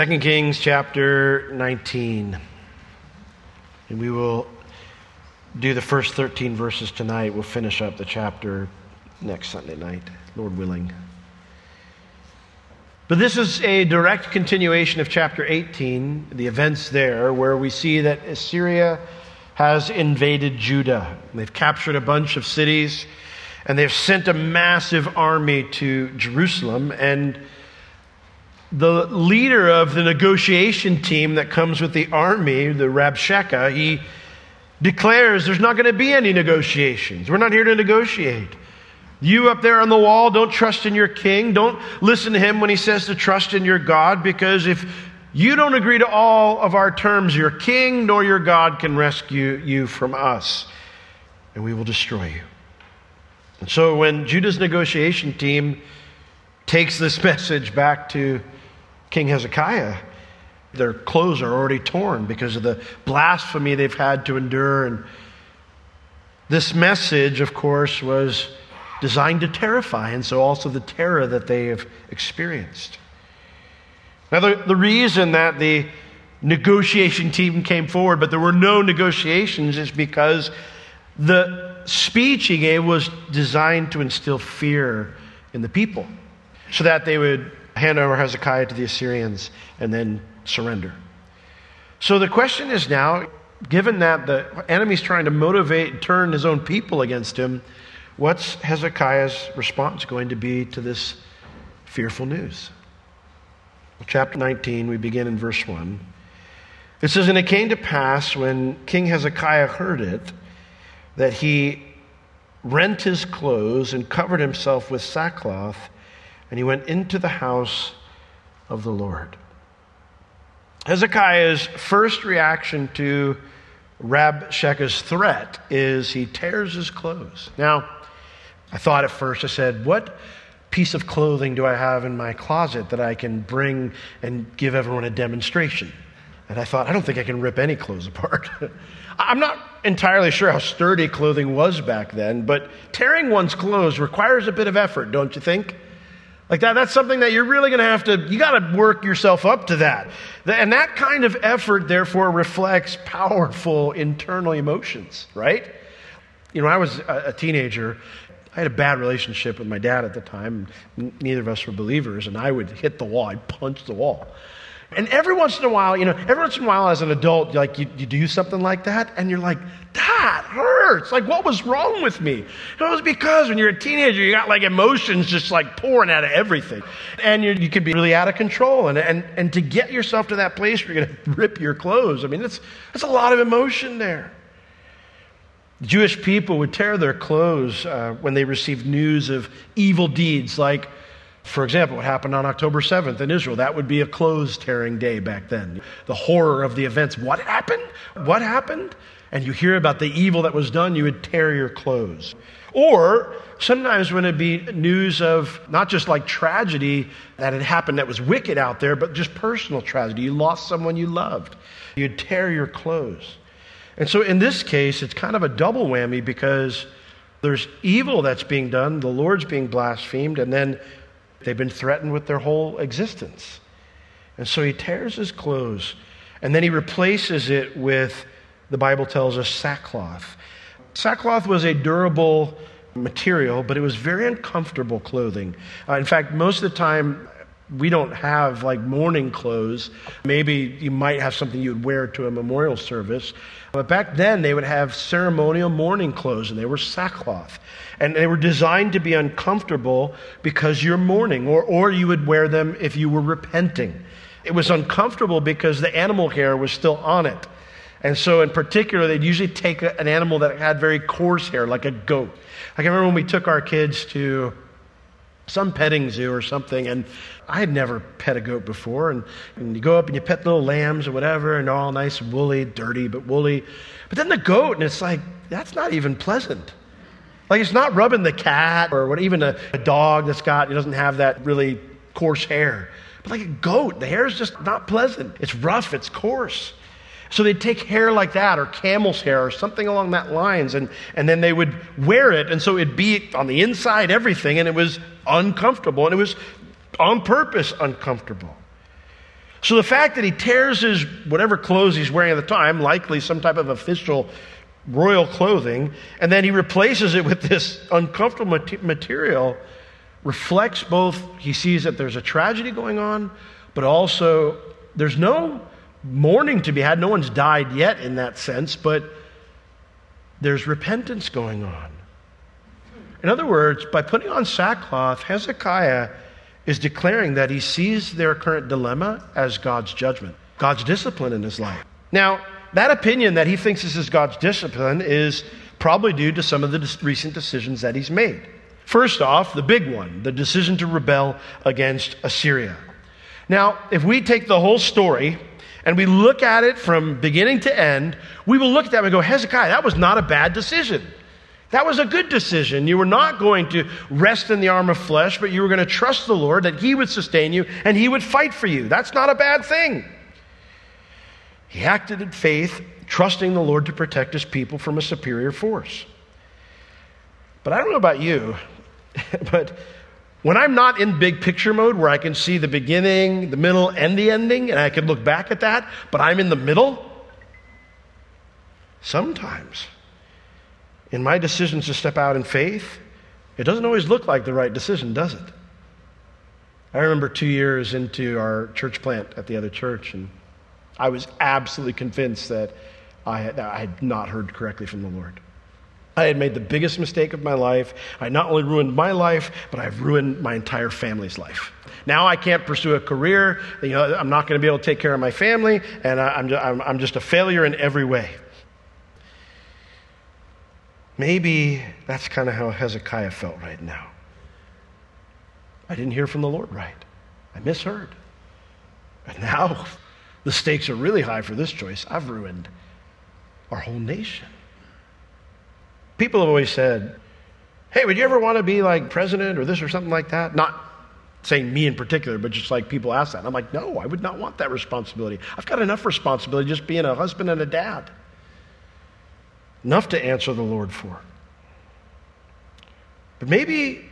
2 Kings chapter 19. And we will do the first 13 verses tonight. We'll finish up the chapter next Sunday night, Lord willing. But this is a direct continuation of chapter 18, the events there, where we see that Assyria has invaded Judah. They've captured a bunch of cities, and they've sent a massive army to Jerusalem. And the leader of the negotiation team that comes with the army, the Rabshakeh, he declares there's not going to be any negotiations. We're not here to negotiate. You up there on the wall, don't trust in your king. Don't listen to him when he says to trust in your God, because if you don't agree to all of our terms, your king nor your God can rescue you from us, and we will destroy you. And so when Judah's negotiation team takes this message back to King Hezekiah, their clothes are already torn because of the blasphemy they've had to endure. And this message, of course, was designed to terrify, and so also the terror that they have experienced. Now, the, the reason that the negotiation team came forward, but there were no negotiations, is because the speech he gave was designed to instill fear in the people so that they would hand over Hezekiah to the Assyrians and then surrender. So the question is now given that the enemy's trying to motivate, and turn his own people against him, what's Hezekiah's response going to be to this fearful news? Chapter 19, we begin in verse 1. It says, And it came to pass when King Hezekiah heard it that he rent his clothes and covered himself with sackcloth, and he went into the house of the Lord. Hezekiah's first reaction to Rabshakeh's threat is he tears his clothes. Now, I thought at first, I said, What piece of clothing do I have in my closet that I can bring and give everyone a demonstration? And I thought, I don't think I can rip any clothes apart. I'm not entirely sure how sturdy clothing was back then, but tearing one's clothes requires a bit of effort, don't you think? Like that, that's something that you're really going to have to, you got to work yourself up to that. And that kind of effort, therefore, reflects powerful internal emotions, right? You know, I was a teenager. I had a bad relationship with my dad at the time. Neither of us were believers, and I would hit the wall. I'd punch the wall. And every once in a while, you know, every once in a while as an adult, like you, you do something like that, and you're like, that hurts. Like, what was wrong with me? It was because when you're a teenager, you got like emotions just like pouring out of everything. And you can be really out of control. And, and, and to get yourself to that place where you're going to rip your clothes, I mean, that's, that's a lot of emotion there. Jewish people would tear their clothes uh, when they received news of evil deeds like for example, what happened on October 7th in Israel, that would be a clothes tearing day back then. The horror of the events. What happened? What happened? And you hear about the evil that was done, you would tear your clothes. Or sometimes when it'd be news of not just like tragedy that had happened that was wicked out there, but just personal tragedy. You lost someone you loved. You'd tear your clothes. And so in this case, it's kind of a double whammy because there's evil that's being done, the Lord's being blasphemed, and then They've been threatened with their whole existence. And so he tears his clothes and then he replaces it with, the Bible tells us, sackcloth. Sackcloth was a durable material, but it was very uncomfortable clothing. Uh, in fact, most of the time, we don't have like mourning clothes. Maybe you might have something you'd wear to a memorial service. But back then, they would have ceremonial mourning clothes, and they were sackcloth. And they were designed to be uncomfortable because you're mourning, or, or you would wear them if you were repenting. It was uncomfortable because the animal hair was still on it. And so, in particular, they'd usually take an animal that had very coarse hair, like a goat. I can remember when we took our kids to some petting zoo or something, and I had never pet a goat before. And, and you go up and you pet little lambs or whatever, and they're all nice and woolly, dirty, but woolly. But then the goat, and it's like, that's not even pleasant. Like it's not rubbing the cat or what, even a, a dog that's got, it doesn't have that really coarse hair. But like a goat, the hair is just not pleasant. It's rough, it's coarse. So they'd take hair like that or camel's hair or something along that lines and, and then they would wear it. And so it'd be on the inside, everything, and it was uncomfortable. And it was on purpose uncomfortable. So the fact that he tears his whatever clothes he's wearing at the time, likely some type of official royal clothing, and then he replaces it with this uncomfortable material reflects both he sees that there's a tragedy going on, but also there's no mourning to be had. No one's died yet in that sense, but there's repentance going on. In other words, by putting on sackcloth, Hezekiah is declaring that he sees their current dilemma as God's judgment, God's discipline in his life. Now, that opinion that he thinks this is God's discipline is probably due to some of the recent decisions that he's made. First off, the big one, the decision to rebel against Assyria. Now, if we take the whole story and we look at it from beginning to end, we will look at that and go, Hezekiah, that was not a bad decision. That was a good decision. You were not going to rest in the arm of flesh, but you were going to trust the Lord that He would sustain you and He would fight for you. That's not a bad thing. He acted in faith, trusting the Lord to protect His people from a superior force. But I don't know about you, but when I'm not in big picture mode where I can see the beginning, the middle, and the ending, and I can look back at that, but I'm in the middle, sometimes in my decisions to step out in faith, it doesn't always look like the right decision, does it? I remember two years into our church plant at the other church, and I was absolutely convinced that I had, I had not heard correctly from the Lord. I had made the biggest mistake of my life. I not only ruined my life, but I've ruined my entire family's life. Now I can't pursue a career. You know, I'm not going to be able to take care of my family, and I, am I'm, I'm just a failure in every way. Maybe that's kind of how Hezekiah felt right now. I didn't hear from the Lord right. I misheard. And now the stakes are really high for this choice. I've ruined our whole nation. People have always said, hey, would you ever want to be like president or this or something like that? Not saying me in particular, but just like people ask that. And I'm like, no, I would not want that responsibility. I've got enough responsibility just being a husband and a dad. Enough to answer the Lord for. But maybe,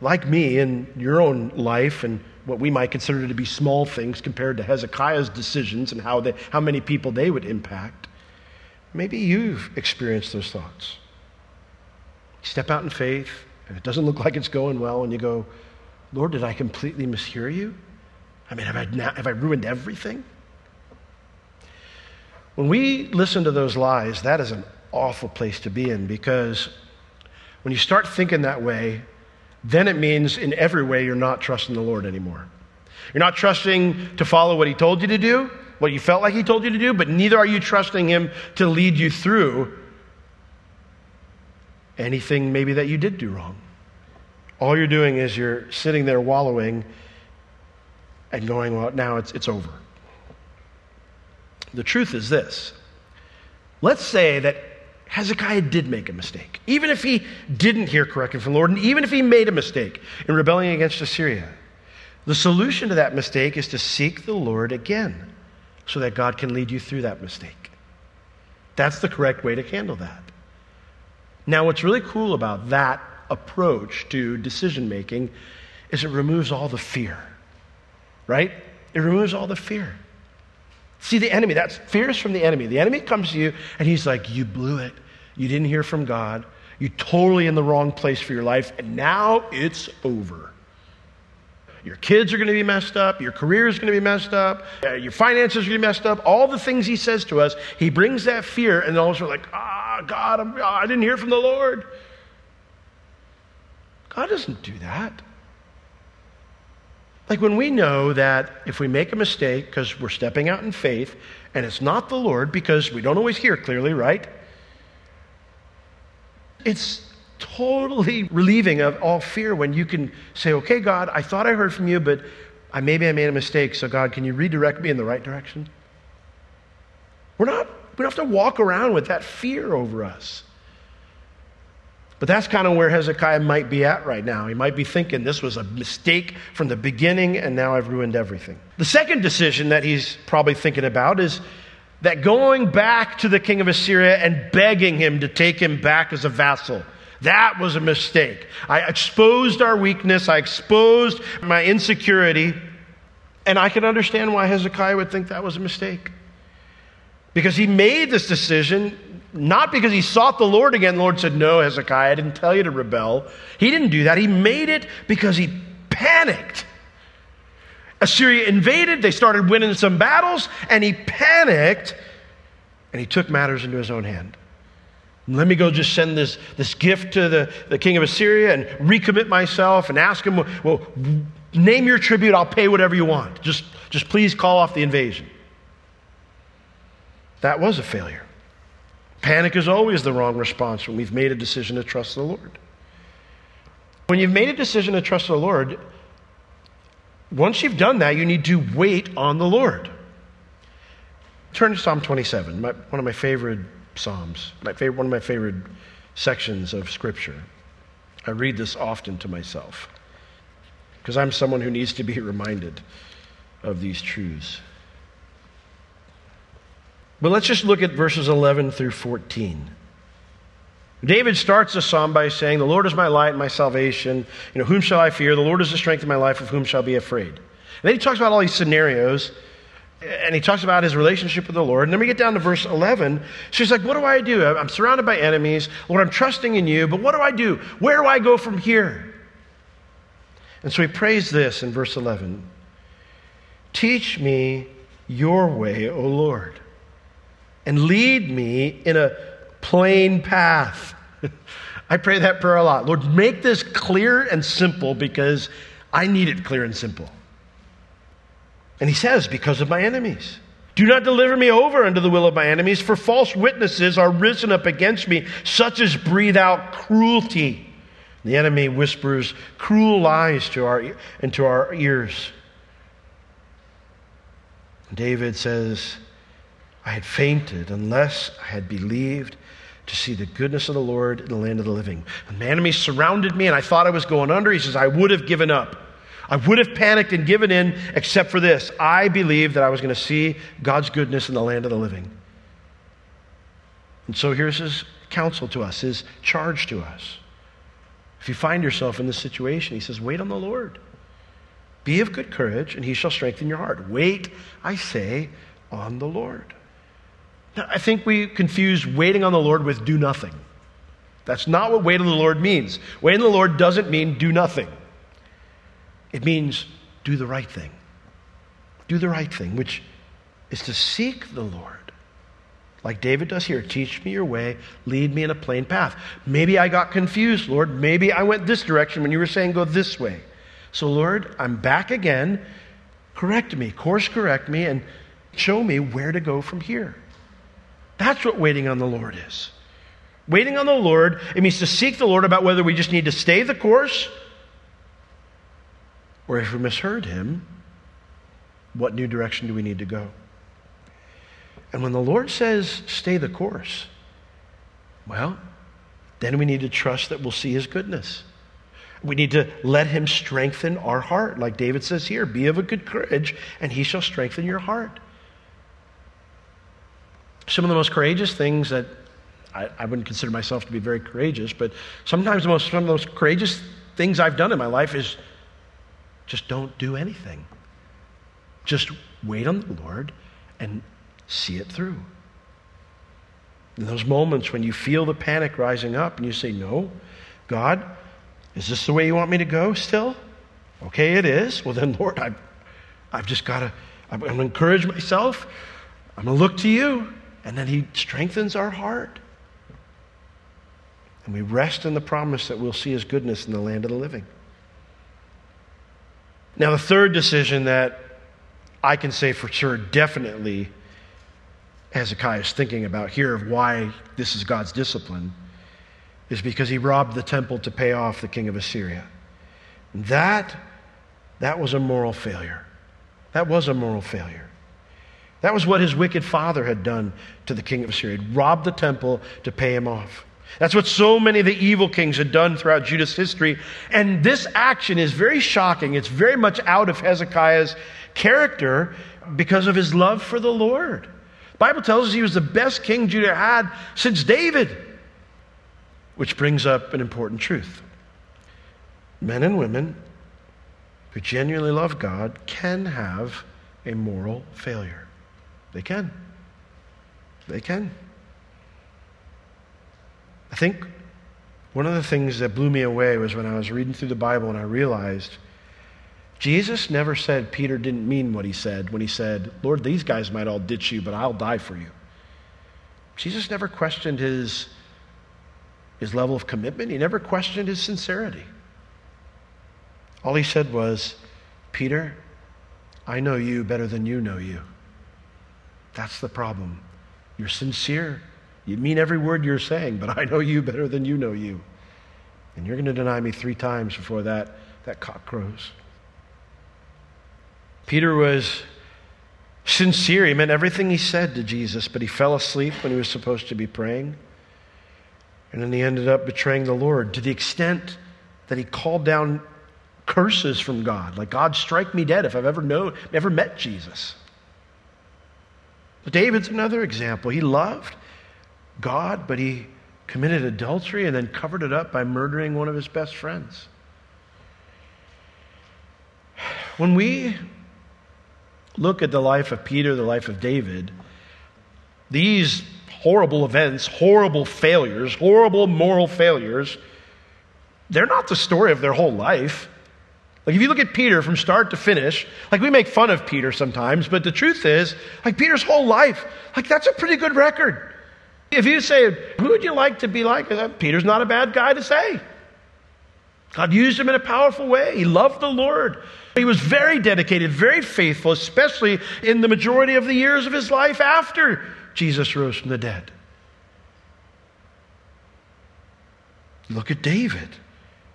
like me in your own life and what we might consider to be small things compared to Hezekiah's decisions and how, they, how many people they would impact, maybe you've experienced those thoughts. You step out in faith, and it doesn't look like it's going well, and you go, Lord, did I completely mishear you? I mean, have I, have I ruined everything? When we listen to those lies, that is an awful place to be in because when you start thinking that way, then it means in every way you're not trusting the Lord anymore. You're not trusting to follow what He told you to do, what you felt like He told you to do, but neither are you trusting Him to lead you through anything maybe that you did do wrong. All you're doing is you're sitting there wallowing and going, well, now it's, it's over. The truth is this let's say that Hezekiah did make a mistake, even if he didn't hear correctly from the Lord, and even if he made a mistake in rebelling against Assyria. The solution to that mistake is to seek the Lord again so that God can lead you through that mistake. That's the correct way to handle that. Now, what's really cool about that approach to decision making is it removes all the fear, right? It removes all the fear. See, the enemy, that's fear is from the enemy. The enemy comes to you and he's like, You blew it. You didn't hear from God. You're totally in the wrong place for your life, and now it's over. Your kids are going to be messed up. Your career is going to be messed up. Uh, your finances are going to be messed up. All the things he says to us, he brings that fear, and all of a sudden, like, ah, God, I'm, I didn't hear from the Lord. God doesn't do that. Like when we know that if we make a mistake because we're stepping out in faith and it's not the Lord because we don't always hear clearly, right? It's totally relieving of all fear when you can say, okay, God, I thought I heard from you, but I, maybe I made a mistake. So, God, can you redirect me in the right direction? We're not, we don't have to walk around with that fear over us. But that's kind of where Hezekiah might be at right now. He might be thinking this was a mistake from the beginning and now I've ruined everything. The second decision that he's probably thinking about is that going back to the king of Assyria and begging him to take him back as a vassal. That was a mistake. I exposed our weakness. I exposed my insecurity. And I can understand why Hezekiah would think that was a mistake. Because he made this decision not because he sought the Lord again. The Lord said, No, Hezekiah, I didn't tell you to rebel. He didn't do that. He made it because he panicked. Assyria invaded, they started winning some battles, and he panicked and he took matters into his own hand. Let me go just send this, this gift to the, the king of Assyria and recommit myself and ask him, well, name your tribute, I'll pay whatever you want. Just, just please call off the invasion. That was a failure. Panic is always the wrong response when we've made a decision to trust the Lord. When you've made a decision to trust the Lord, once you've done that, you need to wait on the Lord. Turn to Psalm 27, my, one of my favorite Psalms, my favorite, one of my favorite sections of Scripture. I read this often to myself because I'm someone who needs to be reminded of these truths. But let's just look at verses 11 through 14. David starts the psalm by saying, The Lord is my light and my salvation. You know, whom shall I fear? The Lord is the strength of my life. Of whom shall I be afraid? And then he talks about all these scenarios, and he talks about his relationship with the Lord. And then we get down to verse 11. She's like, What do I do? I'm surrounded by enemies. Lord, I'm trusting in you, but what do I do? Where do I go from here? And so he prays this in verse 11 Teach me your way, O Lord, and lead me in a plain path. I pray that prayer a lot. Lord, make this clear and simple because I need it clear and simple. And he says, Because of my enemies. Do not deliver me over unto the will of my enemies, for false witnesses are risen up against me, such as breathe out cruelty. The enemy whispers cruel lies to our, into our ears. David says, I had fainted unless I had believed to see the goodness of the Lord in the land of the living. The enemy surrounded me, and I thought I was going under. He says, I would have given up. I would have panicked and given in, except for this. I believed that I was going to see God's goodness in the land of the living. And so here's his counsel to us, his charge to us. If you find yourself in this situation, he says, wait on the Lord. Be of good courage, and he shall strengthen your heart. Wait, I say, on the Lord. I think we confuse waiting on the Lord with do nothing. That's not what wait on the Lord means. Wait on the Lord doesn't mean do nothing, it means do the right thing. Do the right thing, which is to seek the Lord like David does here. Teach me your way, lead me in a plain path. Maybe I got confused, Lord. Maybe I went this direction when you were saying go this way. So, Lord, I'm back again. Correct me, course correct me, and show me where to go from here. That's what waiting on the Lord is. Waiting on the Lord, it means to seek the Lord about whether we just need to stay the course or if we misheard Him, what new direction do we need to go? And when the Lord says, stay the course, well, then we need to trust that we'll see His goodness. We need to let Him strengthen our heart. Like David says here, be of a good courage, and He shall strengthen your heart. Some of the most courageous things that I, I wouldn't consider myself to be very courageous, but sometimes the most, some of the most courageous things I've done in my life is just don't do anything. Just wait on the Lord and see it through. In those moments when you feel the panic rising up and you say, No, God, is this the way you want me to go still? Okay, it is. Well, then, Lord, I've, I've just got to, I'm going to encourage myself. I'm going to look to you. And then He strengthens our heart. And we rest in the promise that we'll see His goodness in the land of the living. Now, the third decision that I can say for sure, definitely, Hezekiah is thinking about here of why this is God's discipline is because he robbed the temple to pay off the king of Assyria. And That, that was a moral failure. That was a moral failure. That was what his wicked father had done to the king of Assyria. He'd robbed the temple to pay him off. That's what so many of the evil kings had done throughout Judah's history. And this action is very shocking. It's very much out of Hezekiah's character because of his love for the Lord. The Bible tells us he was the best king Judah had since David, which brings up an important truth. Men and women who genuinely love God can have a moral failure. They can. They can. I think one of the things that blew me away was when I was reading through the Bible and I realized Jesus never said Peter didn't mean what he said when he said, Lord, these guys might all ditch you, but I'll die for you. Jesus never questioned his, his level of commitment, he never questioned his sincerity. All he said was, Peter, I know you better than you know you. That's the problem. You're sincere. You mean every word you're saying, but I know you better than you know you. And you're going to deny me three times before that, that cock crows. Peter was sincere. He meant everything he said to Jesus, but he fell asleep when he was supposed to be praying. And then he ended up betraying the Lord to the extent that he called down curses from God. Like, God, strike me dead if I've ever known, ever met Jesus. David's another example. He loved God, but he committed adultery and then covered it up by murdering one of his best friends. When we look at the life of Peter, the life of David, these horrible events, horrible failures, horrible moral failures, they're not the story of their whole life. Like, if you look at Peter from start to finish, like, we make fun of Peter sometimes, but the truth is, like, Peter's whole life, like, that's a pretty good record. If you say, who would you like to be like? Uh, Peter's not a bad guy to say. God used him in a powerful way. He loved the Lord. He was very dedicated, very faithful, especially in the majority of the years of his life after Jesus rose from the dead. Look at David.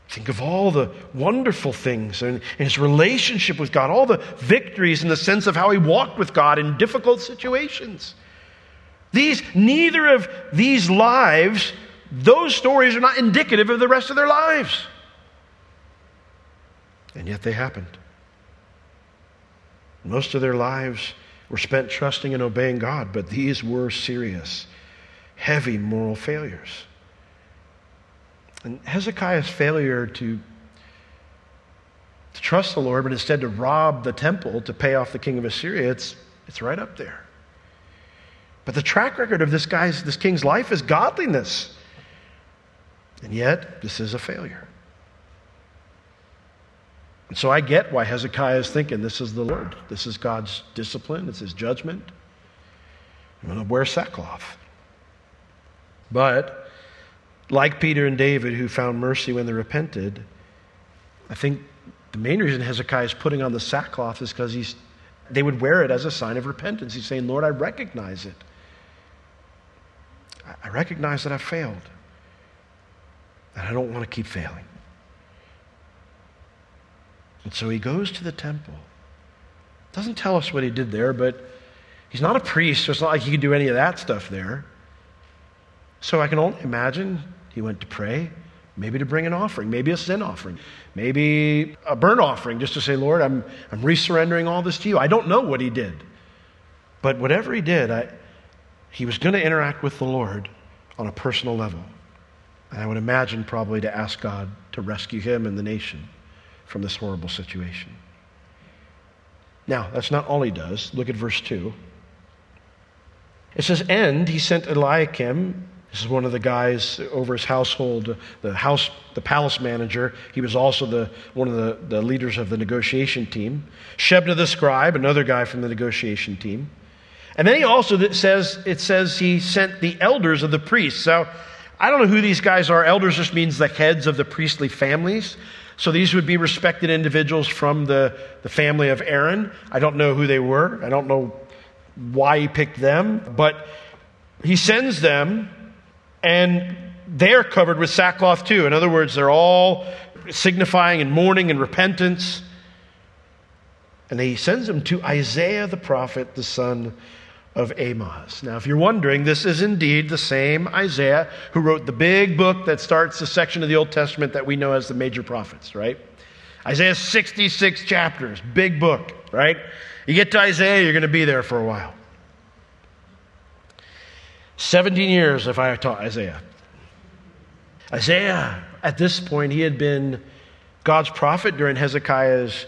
Think of all the wonderful things and his relationship with God, all the victories in the sense of how he walked with God in difficult situations. These, neither of these lives, those stories are not indicative of the rest of their lives. And yet they happened. Most of their lives were spent trusting and obeying God, but these were serious, heavy moral failures. And Hezekiah's failure to, to trust the Lord, but instead to rob the temple to pay off the king of Assyria, it's, it's right up there. But the track record of this guy's, this king's life is godliness. And yet, this is a failure. And so I get why Hezekiah is thinking this is the Lord. This is God's discipline, it's his judgment. I'm going to wear sackcloth. But like Peter and David, who found mercy when they repented, I think the main reason Hezekiah is putting on the sackcloth is because he's, they would wear it as a sign of repentance. He's saying, Lord, I recognize it. I recognize that I've failed. And I don't want to keep failing. And so he goes to the temple. Doesn't tell us what he did there, but he's not a priest, so it's not like he could do any of that stuff there. So I can only imagine he went to pray, maybe to bring an offering, maybe a sin offering, maybe a burnt offering, just to say, Lord, I'm, I'm resurrendering all this to you. I don't know what he did. But whatever he did, I, he was going to interact with the Lord on a personal level. And I would imagine probably to ask God to rescue him and the nation from this horrible situation. Now, that's not all he does. Look at verse 2. It says, And he sent Eliakim this is one of the guys over his household, the house, the palace manager. He was also the, one of the, the leaders of the negotiation team. Shebna the scribe, another guy from the negotiation team. And then he also says, it says he sent the elders of the priests. So I don't know who these guys are. Elders just means the heads of the priestly families. So these would be respected individuals from the, the family of Aaron. I don't know who they were. I don't know why he picked them. But he sends them and they're covered with sackcloth too. In other words, they're all signifying and mourning and repentance. And he sends them to Isaiah the prophet, the son of Amos. Now, if you're wondering, this is indeed the same Isaiah who wrote the big book that starts the section of the Old Testament that we know as the major prophets, right? Isaiah 66 chapters, big book, right? You get to Isaiah, you're going to be there for a while. 17 years if I taught Isaiah. Isaiah, at this point, he had been God's prophet during Hezekiah's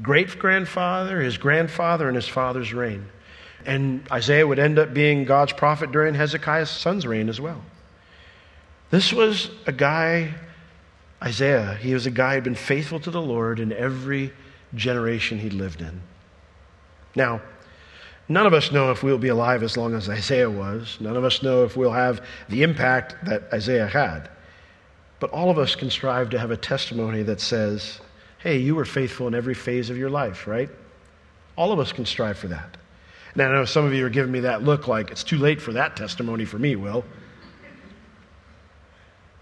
great grandfather, his grandfather, and his father's reign. And Isaiah would end up being God's prophet during Hezekiah's son's reign as well. This was a guy, Isaiah, he was a guy who had been faithful to the Lord in every generation he lived in. Now, none of us know if we'll be alive as long as Isaiah was. None of us know if we'll have the impact that Isaiah had. But all of us can strive to have a testimony that says, hey, you were faithful in every phase of your life, right? All of us can strive for that. Now, I know some of you are giving me that look like it's too late for that testimony for me, Will.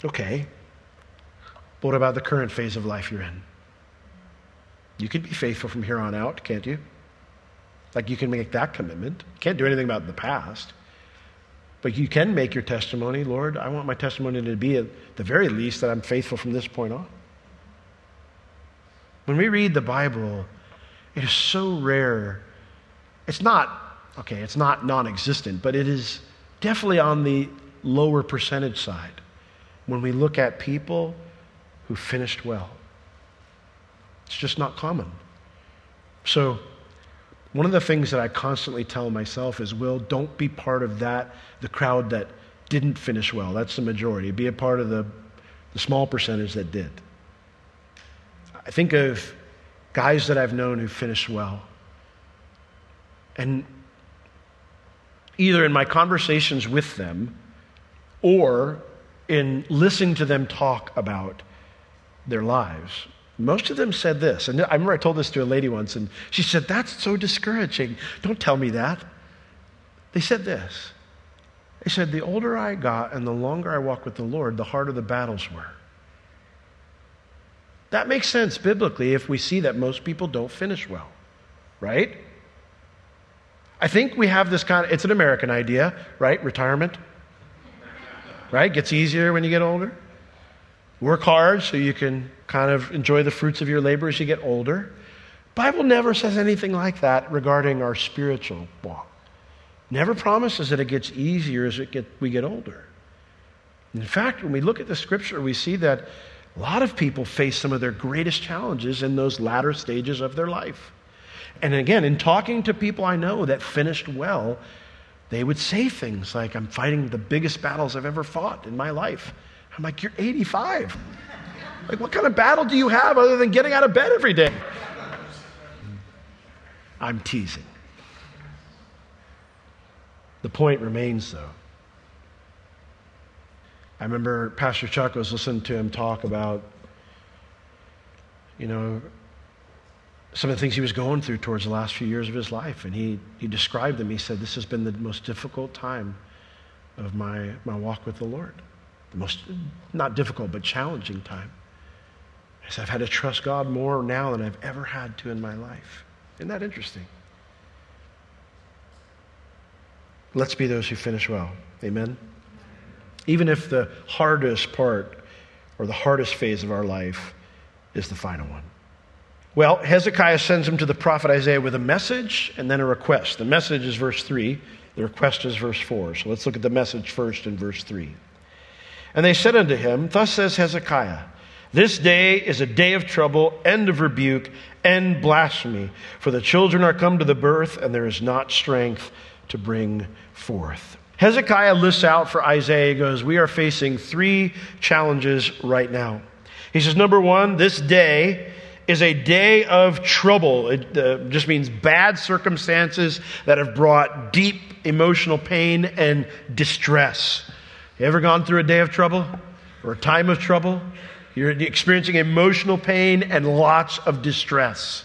Okay. But what about the current phase of life you're in? You can be faithful from here on out, can't you? Like you can make that commitment. Can't do anything about the past. But you can make your testimony, Lord, I want my testimony to be at the very least that I'm faithful from this point on. When we read the Bible, it is so rare it's not, okay, it's not non existent, but it is definitely on the lower percentage side when we look at people who finished well. It's just not common. So, one of the things that I constantly tell myself is, Will, don't be part of that, the crowd that didn't finish well. That's the majority. Be a part of the, the small percentage that did. I think of guys that I've known who finished well. And either in my conversations with them or in listening to them talk about their lives, most of them said this. And I remember I told this to a lady once, and she said, That's so discouraging. Don't tell me that. They said this. They said, The older I got and the longer I walked with the Lord, the harder the battles were. That makes sense biblically if we see that most people don't finish well, right? I think we have this kind of, it's an American idea, right? Retirement. Right? Gets easier when you get older. Work hard so you can kind of enjoy the fruits of your labor as you get older. Bible never says anything like that regarding our spiritual walk. Never promises that it gets easier as get, we get older. In fact, when we look at the scripture, we see that a lot of people face some of their greatest challenges in those latter stages of their life. And again, in talking to people I know that finished well, they would say things like, I'm fighting the biggest battles I've ever fought in my life. I'm like, You're 85. Like, what kind of battle do you have other than getting out of bed every day? I'm teasing. The point remains, though. I remember Pastor Chuck was listening to him talk about, you know, some of the things he was going through towards the last few years of his life. And he, he described them. He said, This has been the most difficult time of my, my walk with the Lord. The most, not difficult, but challenging time. I've had to trust God more now than I've ever had to in my life. Isn't that interesting? Let's be those who finish well. Amen? Even if the hardest part or the hardest phase of our life is the final one. Well, Hezekiah sends him to the prophet Isaiah with a message and then a request. The message is verse 3, the request is verse 4. So let's look at the message first in verse 3. And they said unto him, Thus says Hezekiah, This day is a day of trouble, end of rebuke, and blasphemy. For the children are come to the birth, and there is not strength to bring forth. Hezekiah lists out for Isaiah, goes, We are facing three challenges right now. He says, Number one, this day is a day of trouble. It uh, just means bad circumstances that have brought deep emotional pain and distress. You ever gone through a day of trouble or a time of trouble? You're experiencing emotional pain and lots of distress.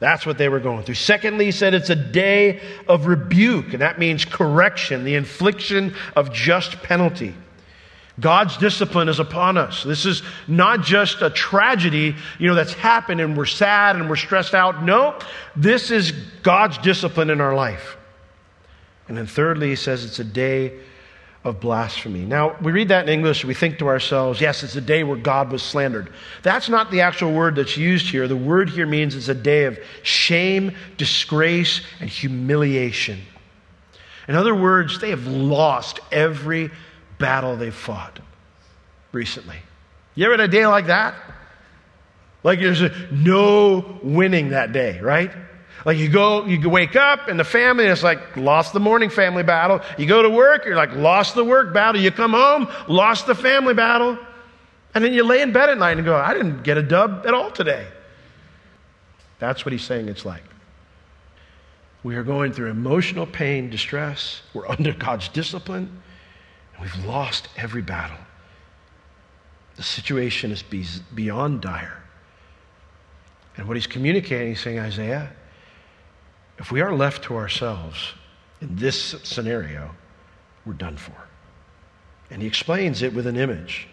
That's what they were going through. Secondly, he said it's a day of rebuke, and that means correction, the infliction of just penalty. God's discipline is upon us. This is not just a tragedy, you know, that's happened and we're sad and we're stressed out. No, this is God's discipline in our life. And then thirdly, he says it's a day of blasphemy. Now, we read that in English, we think to ourselves, yes, it's a day where God was slandered. That's not the actual word that's used here. The word here means it's a day of shame, disgrace, and humiliation. In other words, they have lost every battle they've fought recently. You ever had a day like that? Like there's no winning that day, right? Like you go, you wake up and the family, is like lost the morning family battle. You go to work, you're like lost the work battle. You come home, lost the family battle. And then you lay in bed at night and go, I didn't get a dub at all today. That's what he's saying it's like. We are going through emotional pain, distress. We're under God's discipline. And we've lost every battle. The situation is beyond dire. And what he's communicating, he's saying, Isaiah, if we are left to ourselves in this scenario, we're done for. And he explains it with an image.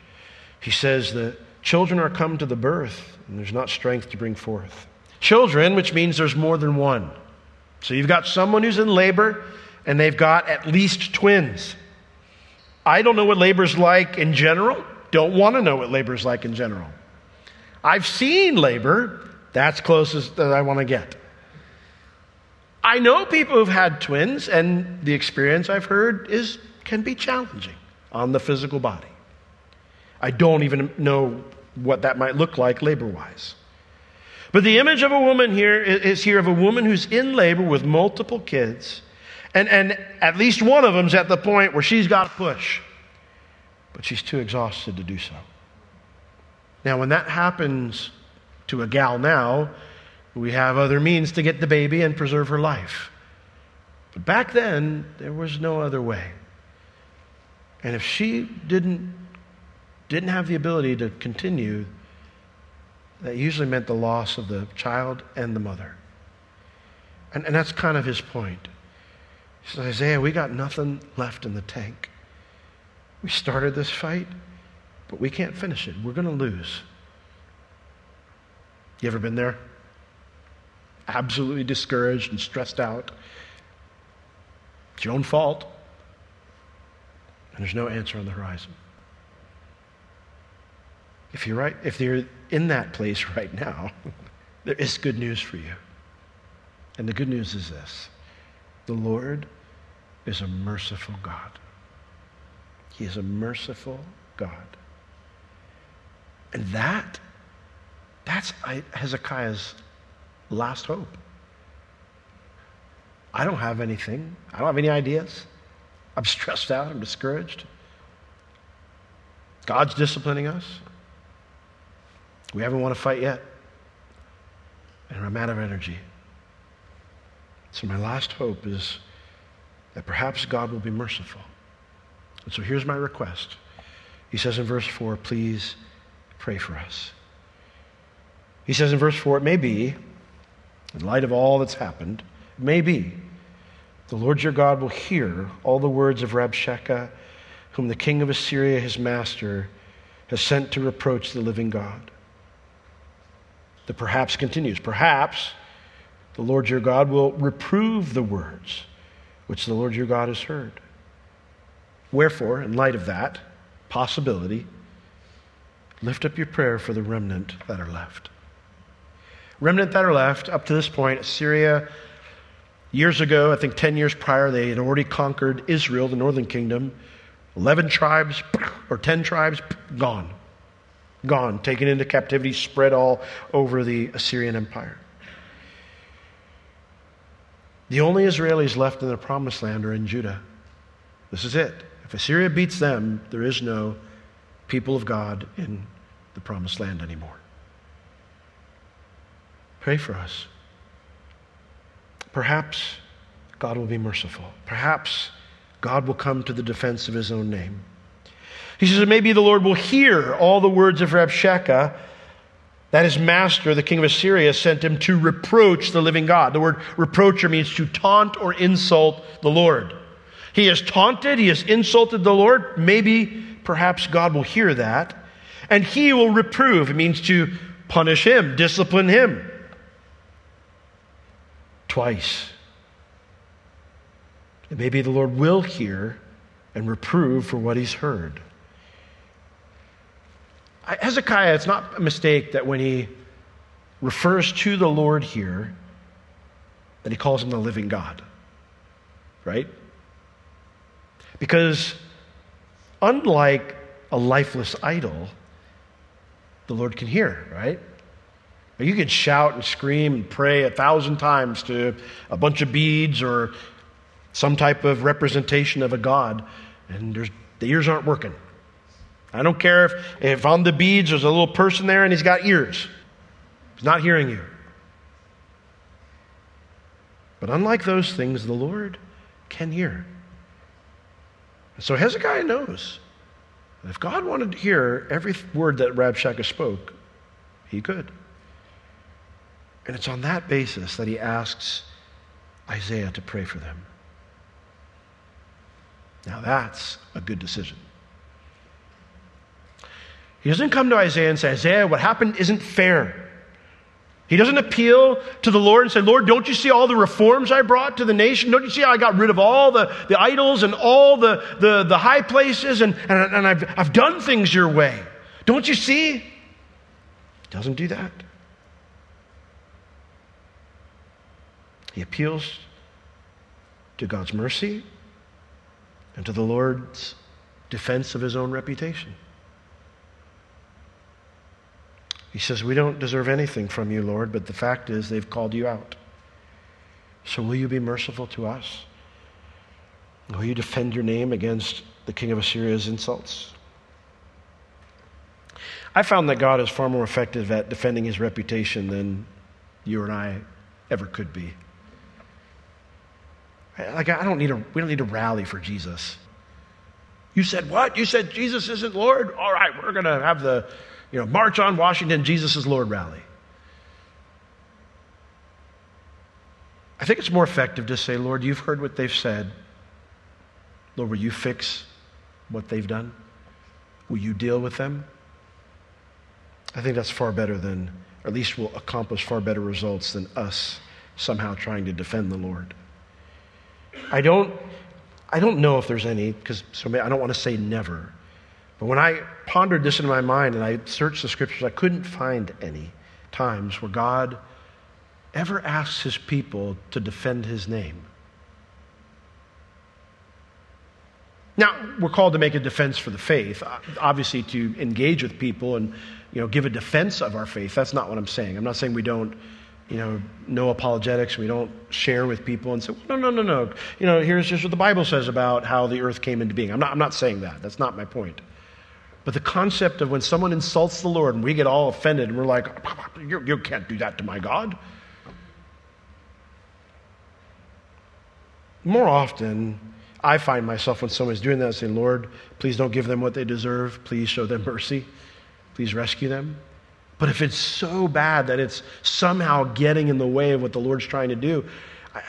He says that children are come to the birth, and there's not strength to bring forth. Children, which means there's more than one. So you've got someone who's in labor, and they've got at least twins. I don't know what labor's like in general. Don't want to know what labor's like in general. I've seen labor. That's closest that I want to get. I know people who've had twins, and the experience I've heard is can be challenging on the physical body. I don't even know what that might look like labor wise. But the image of a woman here is here of a woman who's in labor with multiple kids, and, and at least one of them's at the point where she's got to push, but she's too exhausted to do so. Now, when that happens to a gal now, we have other means to get the baby and preserve her life. But back then, there was no other way. And if she didn't, didn't have the ability to continue, that usually meant the loss of the child and the mother. And, and that's kind of his point. He says, Isaiah, we got nothing left in the tank. We started this fight, but we can't finish it. We're going to lose. You ever been there? Absolutely discouraged and stressed out. It's your own fault. And there's no answer on the horizon. If you're right, if you're in that place right now, there is good news for you. And the good news is this the Lord is a merciful God. He is a merciful God. And that, that's Hezekiah's last hope. I don't have anything. I don't have any ideas. I'm stressed out. I'm discouraged. God's disciplining us. We haven't won a fight yet. And I'm out of energy. So, my last hope is that perhaps God will be merciful. And so, here's my request. He says in verse 4, please pray for us. He says in verse 4, it may be in light of all that's happened, maybe the Lord your God will hear all the words of Rabshakeh, whom the king of Assyria, his master, has sent to reproach the living God. The perhaps continues. Perhaps the Lord your God will reprove the words which the Lord your God has heard. Wherefore, in light of that possibility, lift up your prayer for the remnant that are left remnant that are left up to this point, Assyria, years ago, I think 10 years prior, they had already conquered Israel, the northern kingdom. 11 tribes or 10 tribes gone. Gone, taken into captivity, spread all over the Assyrian Empire. The only Israelis left in the promised land are in Judah. This is it. If Assyria beats them, there is no people of God in the promised land anymore. Pray for us. Perhaps God will be merciful. Perhaps God will come to the defense of his own name. He says, maybe the Lord will hear all the words of Rabshakeh that his master, the king of Assyria, sent him to reproach the living God. The word reproacher means to taunt or insult the Lord. He has taunted, he has insulted the Lord. Maybe, perhaps God will hear that. And he will reprove. It means to punish him, discipline him twice. And maybe the Lord will hear and reprove for what he's heard. Hezekiah, it's not a mistake that when he refers to the Lord here, that he calls him the living God. Right? Because unlike a lifeless idol, the Lord can hear, right? You can shout and scream and pray a thousand times to a bunch of beads or some type of representation of a god, and the ears aren't working. I don't care if, if on the beads there's a little person there and he's got ears. He's not hearing you. But unlike those things, the Lord can hear. So Hezekiah knows that if God wanted to hear every word that Rabshakeh spoke, he could. And it's on that basis that he asks Isaiah to pray for them. Now that's a good decision. He doesn't come to Isaiah and say, Isaiah, what happened isn't fair. He doesn't appeal to the Lord and say, Lord, don't you see all the reforms I brought to the nation? Don't you see how I got rid of all the, the idols and all the, the, the high places and, and, and I've, I've done things your way? Don't you see? He doesn't do that. He appeals to God's mercy and to the Lord's defense of his own reputation. He says, We don't deserve anything from you, Lord, but the fact is they've called you out. So will you be merciful to us? Will you defend your name against the king of Assyria's insults? I found that God is far more effective at defending his reputation than you and I ever could be. Like I don't need a we don't need to rally for Jesus. You said what? You said Jesus isn't Lord? All right, we're going to have the you know, March on Washington, Jesus is Lord rally. I think it's more effective to say, Lord, you've heard what they've said. Lord, will you fix what they've done? Will you deal with them? I think that's far better than, or at least will accomplish far better results than us somehow trying to defend the Lord. I don't, I don't know if there's any, because so I don't want to say never. But when I pondered this in my mind and I searched the scriptures, I couldn't find any times where God ever asks his people to defend his name. Now, we're called to make a defense for the faith, uh, obviously to engage with people and you know, give a defense of our faith. That's not what I'm saying. I'm not saying we don't you know, no apologetics. We don't share with people and say, no, no, no, no. You know, here's just what the Bible says about how the earth came into being. I'm not, I'm not saying that. That's not my point. But the concept of when someone insults the Lord and we get all offended and we're like, you, you can't do that to my God. More often, I find myself when someone's doing that saying, Lord, please don't give them what they deserve. Please show them mercy. Please rescue them. But if it's so bad that it's somehow getting in the way of what the Lord's trying to do,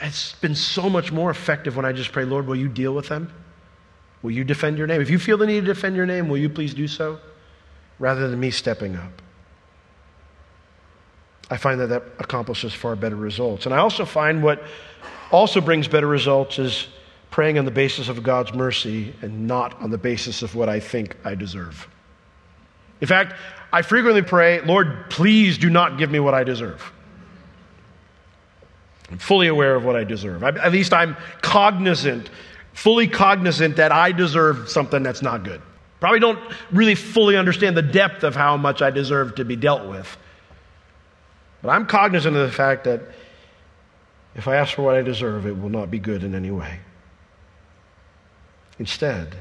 it's been so much more effective when I just pray, Lord, will you deal with them? Will you defend your name? If you feel the need to defend your name, will you please do so? Rather than me stepping up. I find that that accomplishes far better results. And I also find what also brings better results is praying on the basis of God's mercy and not on the basis of what I think I deserve. In fact, I frequently pray, Lord, please do not give me what I deserve. I'm fully aware of what I deserve. At least I'm cognizant fully cognizant that I deserve something that's not good. Probably don't really fully understand the depth of how much I deserve to be dealt with. But I'm cognizant of the fact that if I ask for what I deserve, it will not be good in any way. Instead, I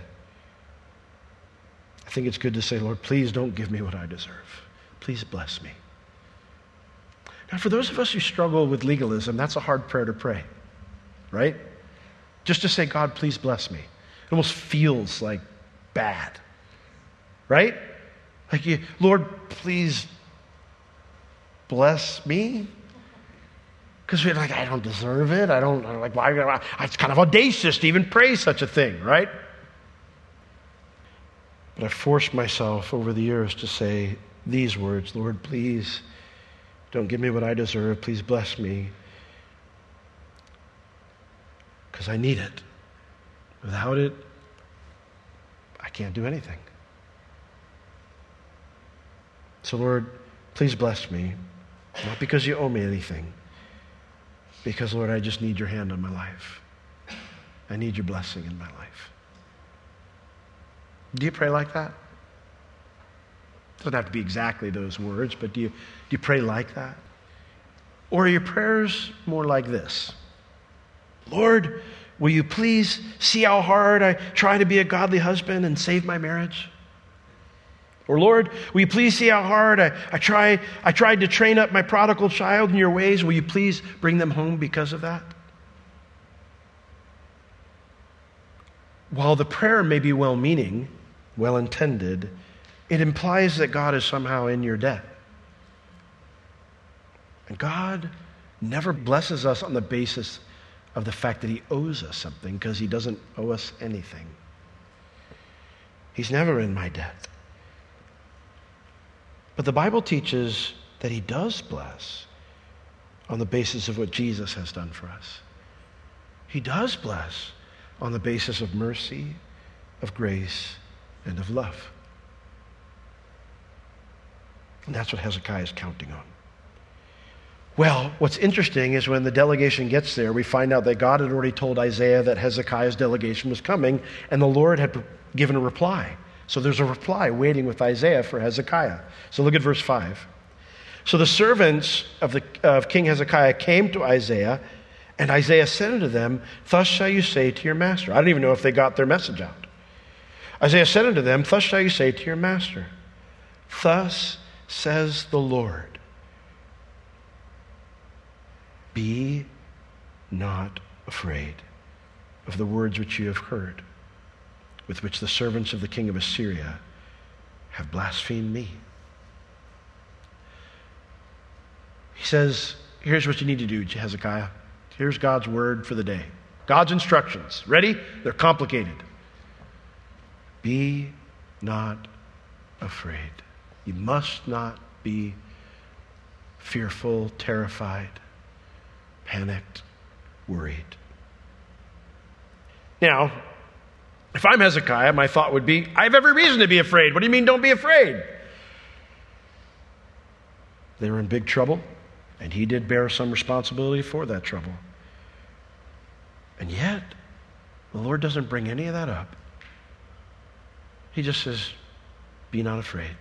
think it's good to say, Lord, please don't give me what I deserve. Please bless me. Now, for those of us who struggle with legalism, that's a hard prayer to pray, right? Just to say, God, please bless me. It almost feels like bad. Right? Like, you, Lord, please bless me. Because we're like, I don't deserve it. I don't, I'm like, why? It's kind of audacious to even pray such a thing, right? But I forced myself over the years to say these words Lord, please don't give me what I deserve. Please bless me because I need it. Without it, I can't do anything. So, Lord, please bless me, not because you owe me anything, because, Lord, I just need your hand on my life. I need your blessing in my life. Do you pray like that? It doesn't have to be exactly those words, but do you, do you pray like that? Or are your prayers more like this? Lord, will you please see how hard I try to be a godly husband and save my marriage? Or Lord, will you please see how hard I, I, try, I tried to train up my prodigal child in your ways? Will you please bring them home because of that? While the prayer may be well meaning, well intended, it implies that God is somehow in your debt. And God never blesses us on the basis of the fact that He owes us something because He doesn't owe us anything. He's never in my debt. But the Bible teaches that He does bless on the basis of what Jesus has done for us. He does bless on the basis of mercy, of grace, and of love. And that's what Hezekiah is counting on. Well, what's interesting is when the delegation gets there, we find out that God had already told Isaiah that Hezekiah's delegation was coming, and the Lord had given a reply. So there's a reply waiting with Isaiah for Hezekiah. So look at verse 5. So the servants of, the, of King Hezekiah came to Isaiah, and Isaiah said unto them, Thus shall you say to your master. I don't even know if they got their message out. Isaiah said unto them, Thus shall you say to your master, Thus says the Lord, Be not afraid of the words which you have heard with which the servants of the king of Assyria have blasphemed me. He says, Here's what you need to do, Hezekiah. Here's God's word for the day. God's instructions. Ready? They're complicated. Be not afraid. You must not be fearful, terrified, panicked, worried. Now, if I'm Hezekiah, my thought would be, I have every reason to be afraid. What do you mean, don't be afraid? They were in big trouble, and he did bear some responsibility for that trouble. And yet, the Lord doesn't bring any of that up. He just says, Be not afraid.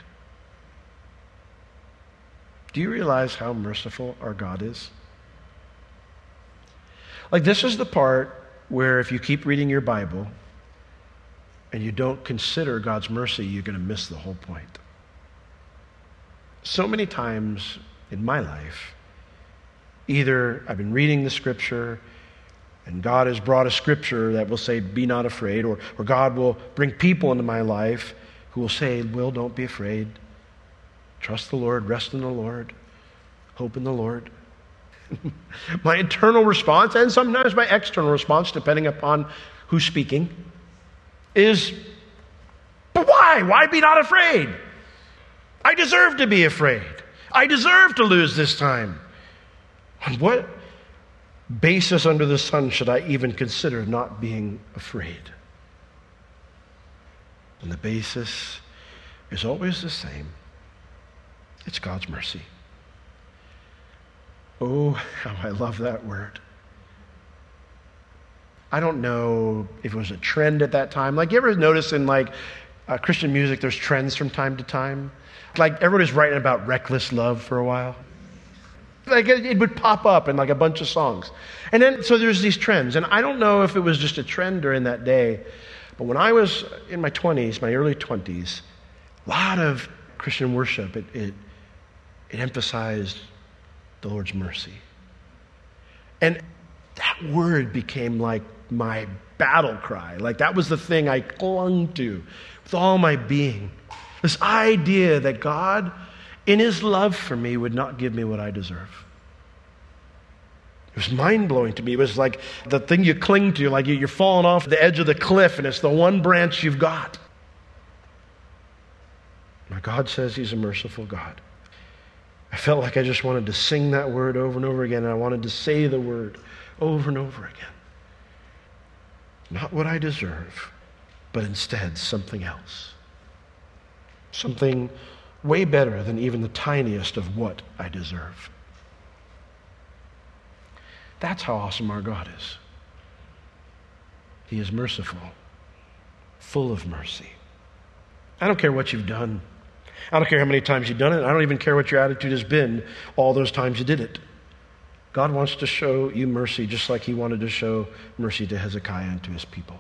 Do you realize how merciful our God is? Like, this is the part where if you keep reading your Bible, and you don't consider God's mercy, you're going to miss the whole point. So many times in my life, either I've been reading the scripture and God has brought a scripture that will say, Be not afraid, or, or God will bring people into my life who will say, Will, don't be afraid. Trust the Lord, rest in the Lord, hope in the Lord. my internal response, and sometimes my external response, depending upon who's speaking, is, but why? Why be not afraid? I deserve to be afraid. I deserve to lose this time. What basis under the sun should I even consider not being afraid? And the basis is always the same it's God's mercy. Oh, how I love that word. I don't know if it was a trend at that time. Like, you ever notice in like uh, Christian music, there's trends from time to time? Like, everybody's writing about reckless love for a while. Like, it, would pop up in like a bunch of songs. And then, so there's these trends. And I don't know if it was just a trend during that day, but when I was in my 20s, my early 20s, a lot of Christian worship, it, it, it emphasized the Lord's mercy. And that word became like my battle cry. Like that was the thing I clung to with all my being. This idea that God, in his love for me, would not give me what I deserve. It was mind blowing to me. It was like the thing you cling to, like you're falling off the edge of the cliff and it's the one branch you've got. My God says he's a merciful God. I felt like I just wanted to sing that word over and over again, and I wanted to say the word over and over again. Not what I deserve, but instead something else. Something way better than even the tiniest of what I deserve. That's how awesome our God is. He is merciful, full of mercy. I don't care what you've done. I don't care how many times you've done it. I don't even care what your attitude has been all those times you did it. God wants to show you mercy just like he wanted to show mercy to Hezekiah and to his people.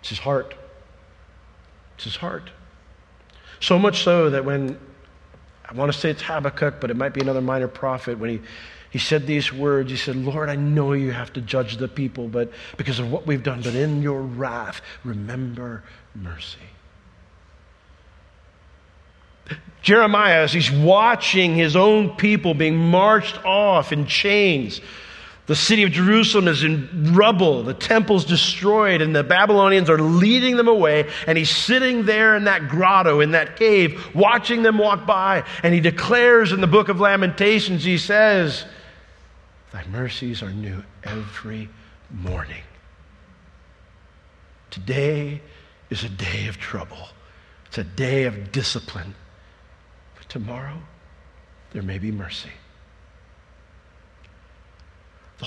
It's his heart. It's his heart. So much so that when, I want to say it's Habakkuk, but it might be another minor prophet, when he, he said these words, he said, Lord, I know you have to judge the people, but because of what we've done, but in your wrath, remember mercy. Jeremiah, as he's watching his own people being marched off in chains, the city of Jerusalem is in rubble, the temple's destroyed, and the Babylonians are leading them away. And he's sitting there in that grotto, in that cave, watching them walk by. And he declares in the book of Lamentations, he says, Thy mercies are new every morning. Today is a day of trouble, it's a day of discipline. But tomorrow, there may be mercy.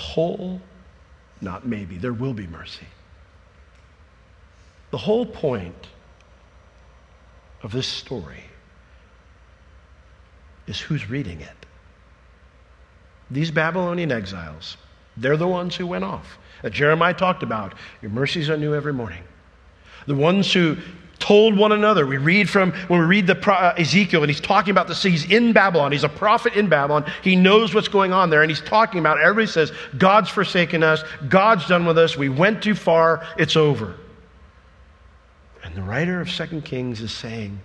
Whole, not maybe, there will be mercy. The whole point of this story is who's reading it. These Babylonian exiles, they're the ones who went off. That Jeremiah talked about, your mercies are new every morning. The ones who told one another. We read from, when we read the uh, Ezekiel, and he's talking about the he's in Babylon. He's a prophet in Babylon. He knows what's going on there, and he's talking about, everybody says, God's forsaken us. God's done with us. We went too far. It's over. And the writer of Second Kings is saying,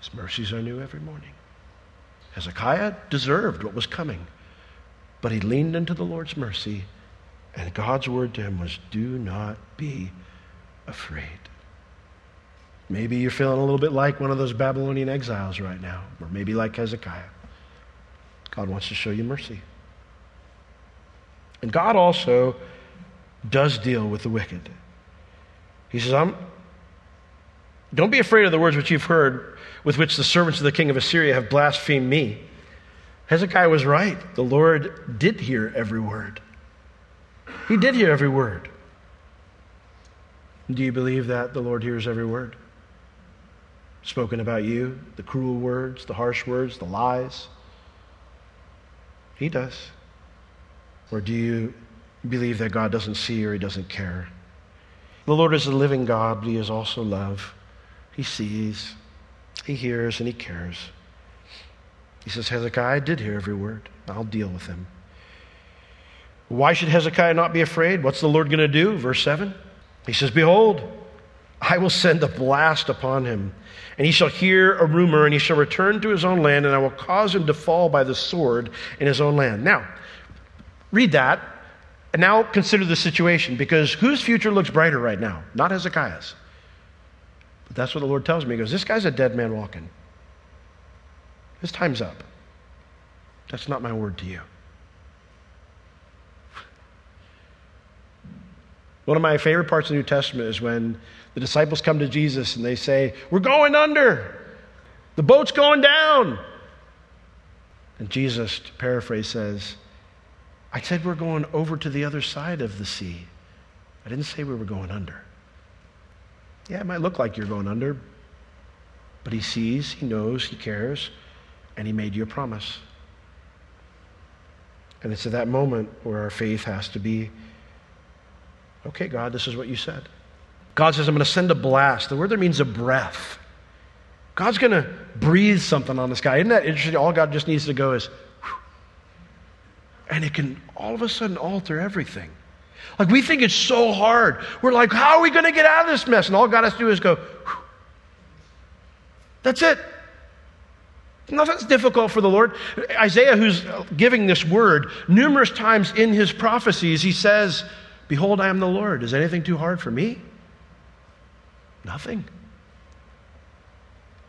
His mercies are new every morning. Hezekiah deserved what was coming, but he leaned into the Lord's mercy, and God's word to him was, Do not be afraid. Maybe you're feeling a little bit like one of those Babylonian exiles right now, or maybe like Hezekiah. God wants to show you mercy. And God also does deal with the wicked. He says, I'm, Don't be afraid of the words which you've heard, with which the servants of the king of Assyria have blasphemed me. Hezekiah was right. The Lord did hear every word. He did hear every word. Do you believe that the Lord hears every word? Spoken about you, the cruel words, the harsh words, the lies? He does. Or do you believe that God doesn't see or he doesn't care? The Lord is a living God, but he is also love. He sees, he hears, and he cares. He says, Hezekiah, I did hear every word. I'll deal with him. Why should Hezekiah not be afraid? What's the Lord going to do? Verse 7. He says, Behold, I will send a blast upon him and he shall hear a rumor, and he shall return to his own land, and I will cause him to fall by the sword in his own land. Now, read that, and now consider the situation, because whose future looks brighter right now? Not Hezekiah's. But that's what the Lord tells me. He goes, This guy's a dead man walking. His time's up. That's not my word to you. One of my favorite parts of the New Testament is when the disciples come to Jesus and they say, We're going under. The boat's going down. And Jesus, to paraphrase, says, I said we're going over to the other side of the sea. I didn't say we were going under. Yeah, it might look like you're going under, but he sees, he knows, he cares, and he made you a promise. And it's at that moment where our faith has to be okay, God, this is what you said. God says, I'm going to send a blast. The word there means a breath. God's going to breathe something on this guy. Isn't that interesting? All God just needs to go is, whew, and it can all of a sudden alter everything. Like we think it's so hard. We're like, how are we going to get out of this mess? And all God has to do is go, whew. that's it. Nothing's difficult for the Lord. Isaiah, who's giving this word, numerous times in his prophecies, he says, Behold, I am the Lord. Is anything too hard for me? Nothing.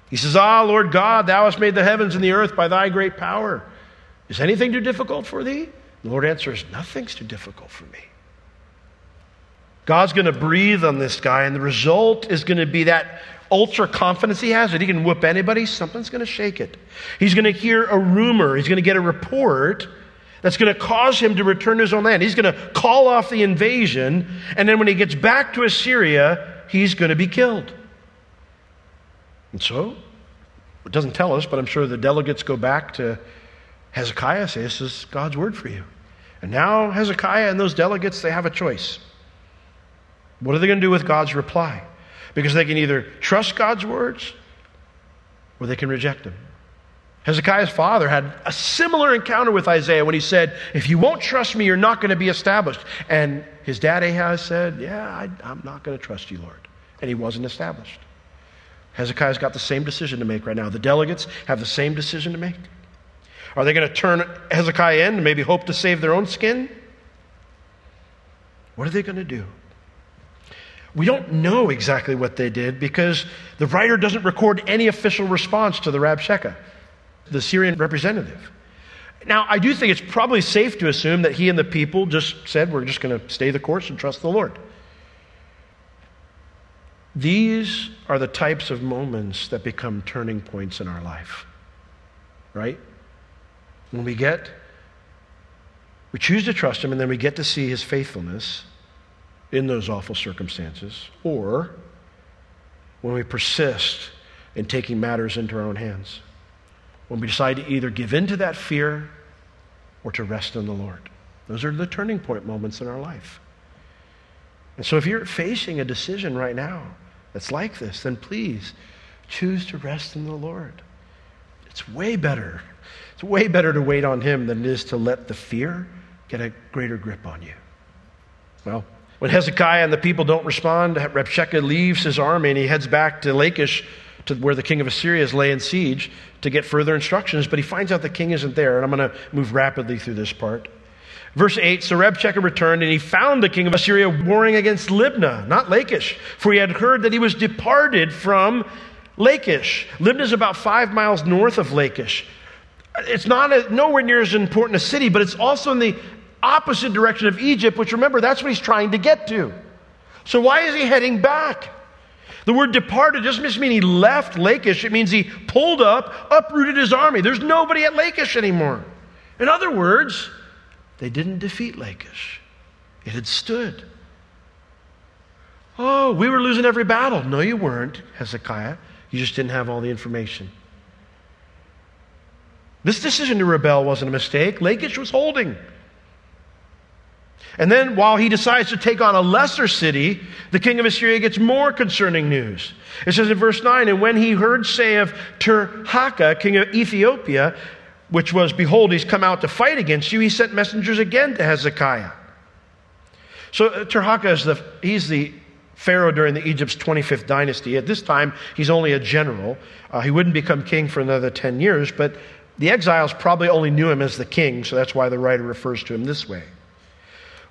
He says, Ah, Lord God, thou hast made the heavens and the earth by thy great power. Is anything too difficult for thee? The Lord answers, Nothing's too difficult for me. God's going to breathe on this guy, and the result is going to be that ultra confidence he has that he can whoop anybody. Something's going to shake it. He's going to hear a rumor, he's going to get a report that's going to cause him to return to his own land. He's going to call off the invasion, and then when he gets back to Assyria, he's going to be killed. And so, it doesn't tell us, but I'm sure the delegates go back to Hezekiah says, This is God's word for you. And now Hezekiah and those delegates, they have a choice. What are they going to do with God's reply? Because they can either trust God's words or they can reject them. Hezekiah's father had a similar encounter with Isaiah when he said, If you won't trust me, you're not going to be established. And his dad Ahaz said, Yeah, I, am not going to trust you, Lord. And he wasn't established. Hezekiah's got the same decision to make right now. The delegates have the same decision to make. Are they going to turn Hezekiah in and maybe hope to save their own skin? What are they going to do? We don't know exactly what they did because the writer doesn't record any official response to the Rabshakeh, the Syrian representative. Now, I do think it's probably safe to assume that he and the people just said, We're just going to stay the course and trust the Lord. These are the types of moments that become turning points in our life, right? When we get, we choose to trust Him and then we get to see His faithfulness in those awful circumstances, or when we persist in taking matters into our own hands, when we decide to either give in to that fear or to rest in the Lord. Those are the turning point moments in our life. And so if you're facing a decision right now that's like this, then please choose to rest in the Lord. It's way better. It's way better to wait on Him than it is to let the fear get a greater grip on you. Well, when Hezekiah and the people don't respond, Rabshakeh leaves his army and he heads back to Lachish, to where the king of Assyria is laying siege, to get further instructions. But he finds out the king isn't there, and I'm going to move rapidly through this part. Verse 8 So Rabshakeh returned, and he found the king of Assyria warring against Libnah, not Lachish, for he had heard that he was departed from Lachish. Libnah is about five miles north of Lachish. It's not a, nowhere near as important a city, but it's also in the opposite direction of Egypt, which remember, that's what he's trying to get to. So why is he heading back? The word departed doesn't just mean he left Lachish, it means he pulled up, uprooted his army. There's nobody at Lachish anymore. In other words, they didn't defeat Lachish, it had stood. Oh, we were losing every battle. No, you weren't, Hezekiah. You just didn't have all the information. This decision to rebel wasn't a mistake. Lachish was holding. And then, while he decides to take on a lesser city, the king of Assyria gets more concerning news. It says in verse 9, And when he heard say of Tirhakah, king of Ethiopia, which was, Behold, he's come out to fight against you, he sent messengers again to Hezekiah. So uh, Tirhakah is the, he's the Pharaoh during the Egypt's 25th dynasty. At this time, he's only a general. Uh, he wouldn't become king for another 10 years, but the exiles probably only knew him as the king, so that's why the writer refers to him this way.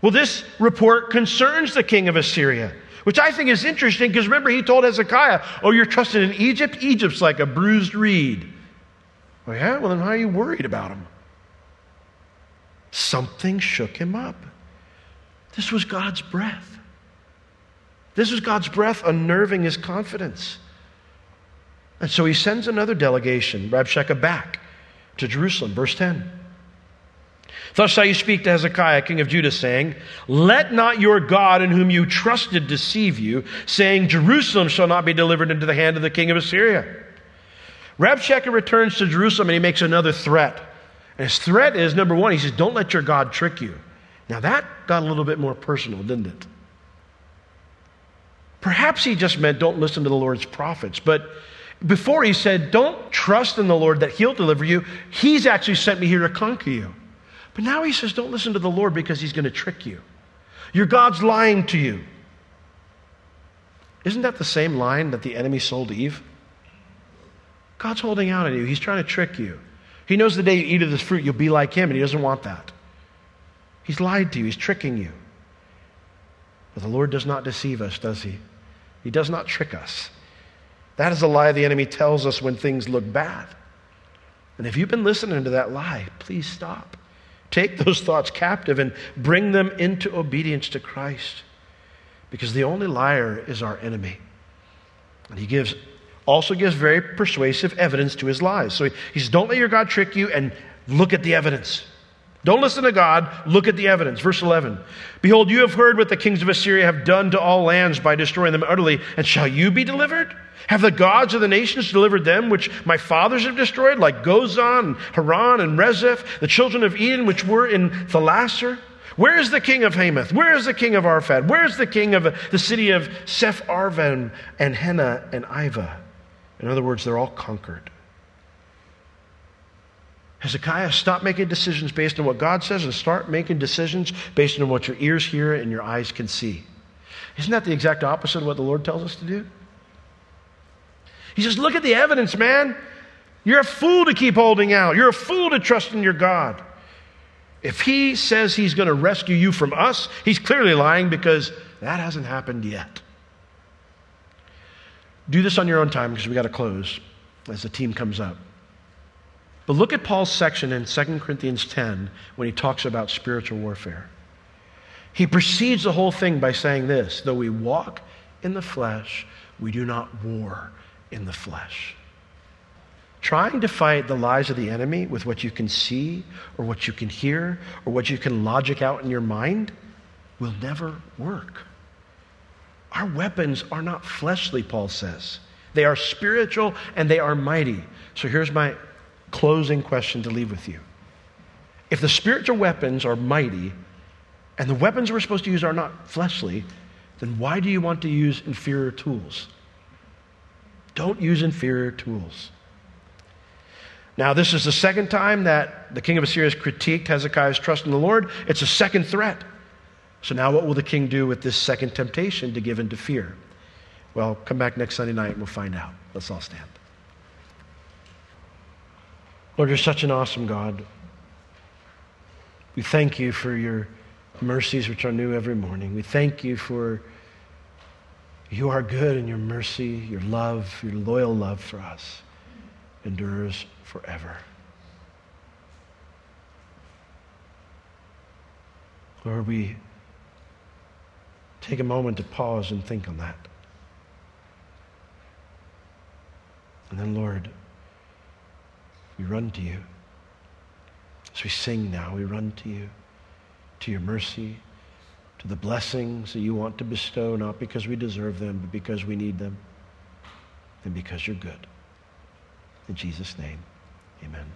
Well, this report concerns the king of Assyria, which I think is interesting because remember, he told Hezekiah, Oh, you're trusted in Egypt? Egypt's like a bruised reed. Well, yeah, well, then how are you worried about him? Something shook him up. This was God's breath. This was God's breath unnerving his confidence. And so he sends another delegation, Rabshakeh, back to Jerusalem. Verse 10. Thus shall you speak to Hezekiah, king of Judah, saying, Let not your God in whom you trusted deceive you, saying, Jerusalem shall not be delivered into the hand of the king of Assyria. Rabshakeh returns to Jerusalem and he makes another threat. And his threat is number one, he says, Don't let your God trick you. Now that got a little bit more personal, didn't it? Perhaps he just meant don't listen to the Lord's prophets. But before he said, Don't trust in the Lord that he'll deliver you, he's actually sent me here to conquer you. But now he says, don't listen to the Lord because he's going to trick you. Your God's lying to you. Isn't that the same line that the enemy sold Eve? God's holding out on you. He's trying to trick you. He knows the day you eat of this fruit, you'll be like him, and he doesn't want that. He's lied to you, he's tricking you. But the Lord does not deceive us, does he? He does not trick us. That is a lie the enemy tells us when things look bad. And if you've been listening to that lie, please stop. Take those thoughts captive and bring them into obedience to Christ. Because the only liar is our enemy. And he gives also gives very persuasive evidence to his lies. So he says, Don't let your God trick you and look at the evidence. Don't listen to God. Look at the evidence. Verse 11. Behold, you have heard what the kings of Assyria have done to all lands by destroying them utterly. And shall you be delivered? Have the gods of the nations delivered them which my fathers have destroyed, like Gozan, and Haran, and Rezeph, the children of Eden which were in Thelasar? Where is the king of Hamath? Where is the king of Arpad? Where is the king of the city of Sepharvaim and Hena and Ivah? In other words, they're all conquered. Hezekiah, stop making decisions based on what God says and start making decisions based on what your ears hear and your eyes can see. Isn't that the exact opposite of what the Lord tells us to do? He says, Look at the evidence, man. You're a fool to keep holding out. You're a fool to trust in your God. If he says he's going to rescue you from us, he's clearly lying because that hasn't happened yet. Do this on your own time because we got to close as the team comes up. But look at Paul's section in 2 Corinthians 10 when he talks about spiritual warfare. He precedes the whole thing by saying this though we walk in the flesh, we do not war in the flesh. Trying to fight the lies of the enemy with what you can see or what you can hear or what you can logic out in your mind will never work. Our weapons are not fleshly, Paul says. They are spiritual and they are mighty. So here's my closing question to leave with you. If the spiritual weapons are mighty and the weapons we're supposed to use are not fleshly, then why do you want to use inferior tools? Don't use inferior tools. Now, this is the second time that the king of Assyria has critiqued Hezekiah's trust in the Lord. It's a second threat. So, now what will the king do with this second temptation to give in to fear? Well, come back next Sunday night and we'll find out. Let's all stand. Lord, you're such an awesome God. We thank you for your mercies, which are new every morning. We thank you for you are good and your mercy, your love, your loyal love for us endures forever. Lord, we take a moment to pause and think on that. And then, Lord, we run to you. As we sing now, we run to you, to your mercy, to the blessings that you want to bestow, not because we deserve them, but because we need them and because you're good. In Jesus' name, amen.